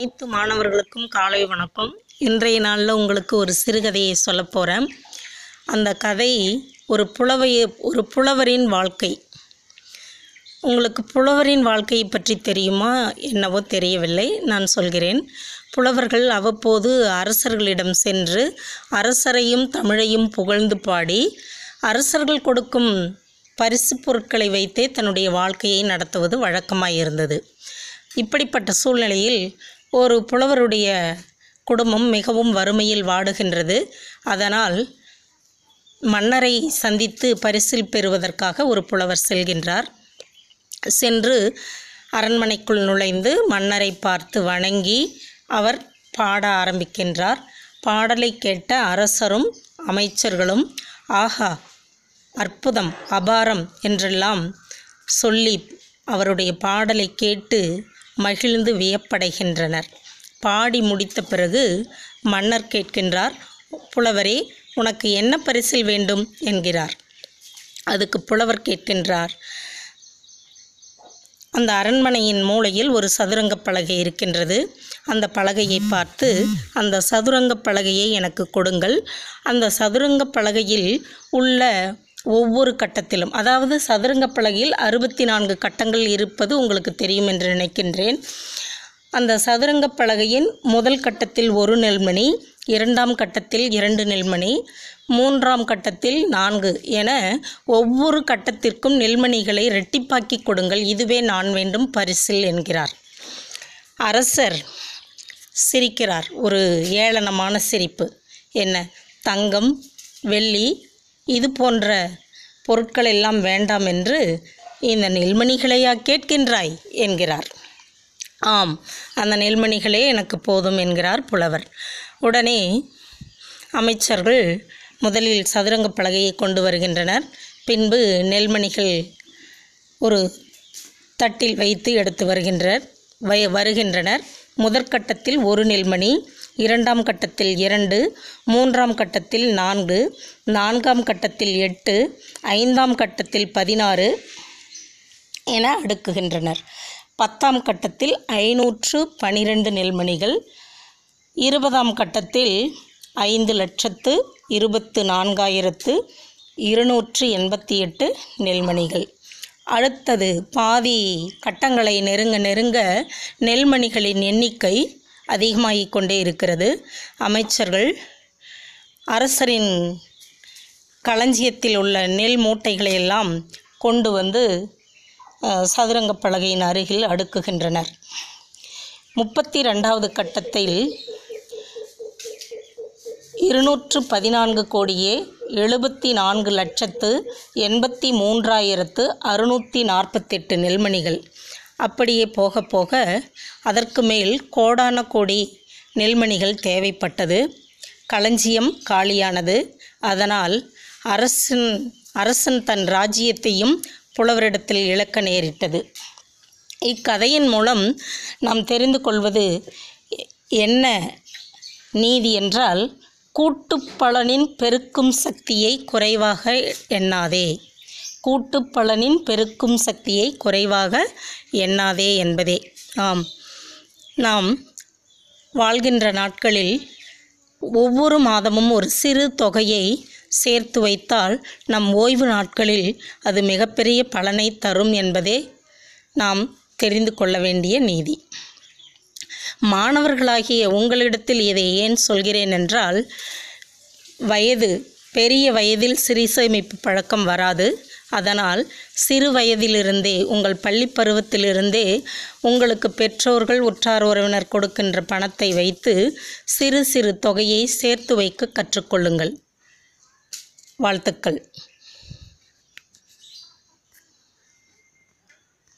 அனைத்து மாணவர்களுக்கும் காலை வணக்கம். இன்றைய நாளில் உங்களுக்கு ஒரு சிறுகதையை சொல்ல போகிறேன் அந்த கதை ஒரு புலவைய ஒரு புலவரின் வாழ்க்கை. உங்களுக்கு புலவரின் வாழ்க்கையை பற்றி தெரியுமா? என்னவோ தெரியவில்லை நான் சொல்கிறேன். புலவர்கள் அவ்வப்போது அரசர்களிடம் சென்று அரசரையும் தமிழையும் புகழ்ந்து பாடி அரசர்கள் கொடுக்கும் பரிசு பொருட்களை வைத்தே தன்னுடைய வாழ்க்கையை நடத்துவது வழக்கமாக இருந்தது இப்படிப்பட்ட சூழ்நிலையில் ஒரு புலவருடைய குடும்பம் மிகவும் வறுமையில் வாடுகின்றது. அதனால் மன்னரை சந்தித்து பரிசில் பெறுவதற்காக ஒரு புலவர் செல்கின்றார். சென்று அரண்மனைக்குள் நுழைந்து மன்னரை பார்த்து வணங்கி அவர் பாட ஆரம்பிக்கின்றார். பாடலை கேட்ட அரசரும் அமைச்சர்களும் ஆஹா அற்புதம் அபாரம் என்றெல்லாம் சொல்லி அவருடைய பாடலை கேட்டு மகிழ்ந்து வியப்படைகின்றனர். பாடி முடித்த பிறகு மன்னர் கேட்கின்றார் புலவரே உனக்கு என்ன பரிசில் வேண்டும்? என்கிறார். அதுக்கு புலவர் கேட்கின்றார் அந்த அரண்மனையின் மூலையில் ஒரு சதுரங்க பலகை இருக்கின்றது. அந்த பலகையை பார்த்து அந்த சதுரங்க பலகையை எனக்கு கொடுங்கள். அந்த சதுரங்க பலகையில் உள்ள ஒவ்வொரு கட்டத்திலும். அதாவது சதுரங்க பலகையில் அறுபத்தி நான்கு கட்டங்கள் இருப்பது உங்களுக்கு தெரியும் என்று நினைக்கின்றேன். அந்த சதுரங்க பலகையின் முதல் கட்டத்தில் ஒரு நெல்மணி இரண்டாம் கட்டத்தில் இரண்டு நெல்மணி மூன்றாம் கட்டத்தில் நான்கு என ஒவ்வொரு கட்டத்திற்கும் நெல்மணிகளை ரெட்டிப்பாக்கி கொடுங்கள். இதுவே நான் வேண்டும் பரிசில் என்கிறார். அரசர் சிரிக்கிறார். ஒரு ஏளனமான சிரிப்பு. என்ன? தங்கம் வெள்ளி இது போன்ற பொருட்கள் எல்லாம் வேண்டாம் என்று இந்த நெல்மணிகளையா கேட்கின்றாய் என்கிறார். ஆம் அந்த நெல்மணிகளே எனக்கு போதும் என்கிறார் புலவர். உடனே அமைச்சர்கள் முதலில் சதுரங்க பலகையை கொண்டு வருகின்றனர். பின்பு நெல்மணிகள் ஒரு தட்டில் வைத்து எடுத்து வருகின்றனர் வை வருகின்றனர். முதற்கட்டத்தில் ஒரு நெல்மணி இரண்டாம் கட்டத்தில் இரண்டு மூன்றாம் கட்டத்தில் நான்கு நான்காம் கட்டத்தில் எட்டு ஐந்தாம் கட்டத்தில் பதினாறு என அடுக்குகின்றனர். பத்தாம் கட்டத்தில் ஐநூற்று பனிரெண்டு நெல்மணிகள் இருபதாம் கட்டத்தில் ஐந்து லட்சத்து இருபத்து நான்காயிரத்து இருநூற்று எண்பத்தி எட்டு நெல்மணிகள். அடுத்தது பாதி கட்டங்களை நெருங்க நெருங்க நெல்மணிகளின் எண்ணிக்கை அதிகமாகிக் கொண்டே இருக்கிறது. அமைச்சர்கள் அரசரின் களஞ்சியத்தில் உள்ள நெல் மூட்டைகளை எல்லாம் கொண்டு வந்து சதுரங்கப் சதுரங்க பலகையின் அருகில் அடுக்குகின்றனர். முப்பத்தி ரெண்டாவது கட்டத்தில் இருநூற்று பதினான்கு கோடியே எழுபத்தி நான்கு லட்சத்து எண்பத்தி மூன்றாயிரத்து அறுநூற்றி நாற்பத்தெட்டு நெல்மணிகள். அப்படியே போக போக அதற்கு மேல் கோடான கோடி நெல்மணிகள் தேவைப்பட்டது. களஞ்சியம் காலியானது. அதனால் அரசன் அரசன் தன் ராஜ்யத்தையும் புலவரிடத்தில் இழக்க நேரிட்டது. இக்கதையின் மூலம் நாம் தெரிந்து கொள்வது என்ன நீதி என்றால் கூட்டுப்பலனின் பெருக்கும் சக்தியை குறைவாக எண்ணாதே. கூட்டு பலனின் பெருக்கும் சக்தியை குறைவாக எண்ணாதே என்பதே. ஆம். நாம் வாழ்கின்ற நாட்களில் ஒவ்வொரு மாதமும் ஒரு சிறு தொகையை சேர்த்து வைத்தால் நம் ஓய்வு நாட்களில் அது மிகப்பெரிய பலனை தரும் என்பதே நாம் தெரிந்து கொள்ள வேண்டிய நீதி. மாணவர்களாகிய உங்களிடத்தில் இதை ஏன் சொல்கிறேன் என்றால் வயது பெரிய வயதில் சிறு சேமிப்பு பழக்கம் வராது. அதனால் சிறு வயதிலிருந்தே உங்கள் பள்ளி பருவத்திலிருந்தே உங்களுக்கு பெற்றோர்கள் உற்றார் உறவினர் கொடுக்கின்ற பணத்தை வைத்து சிறு சிறு தொகையை சேர்த்து வைக்க கற்றுக்கொள்ளுங்கள். வாழ்த்துக்கள்.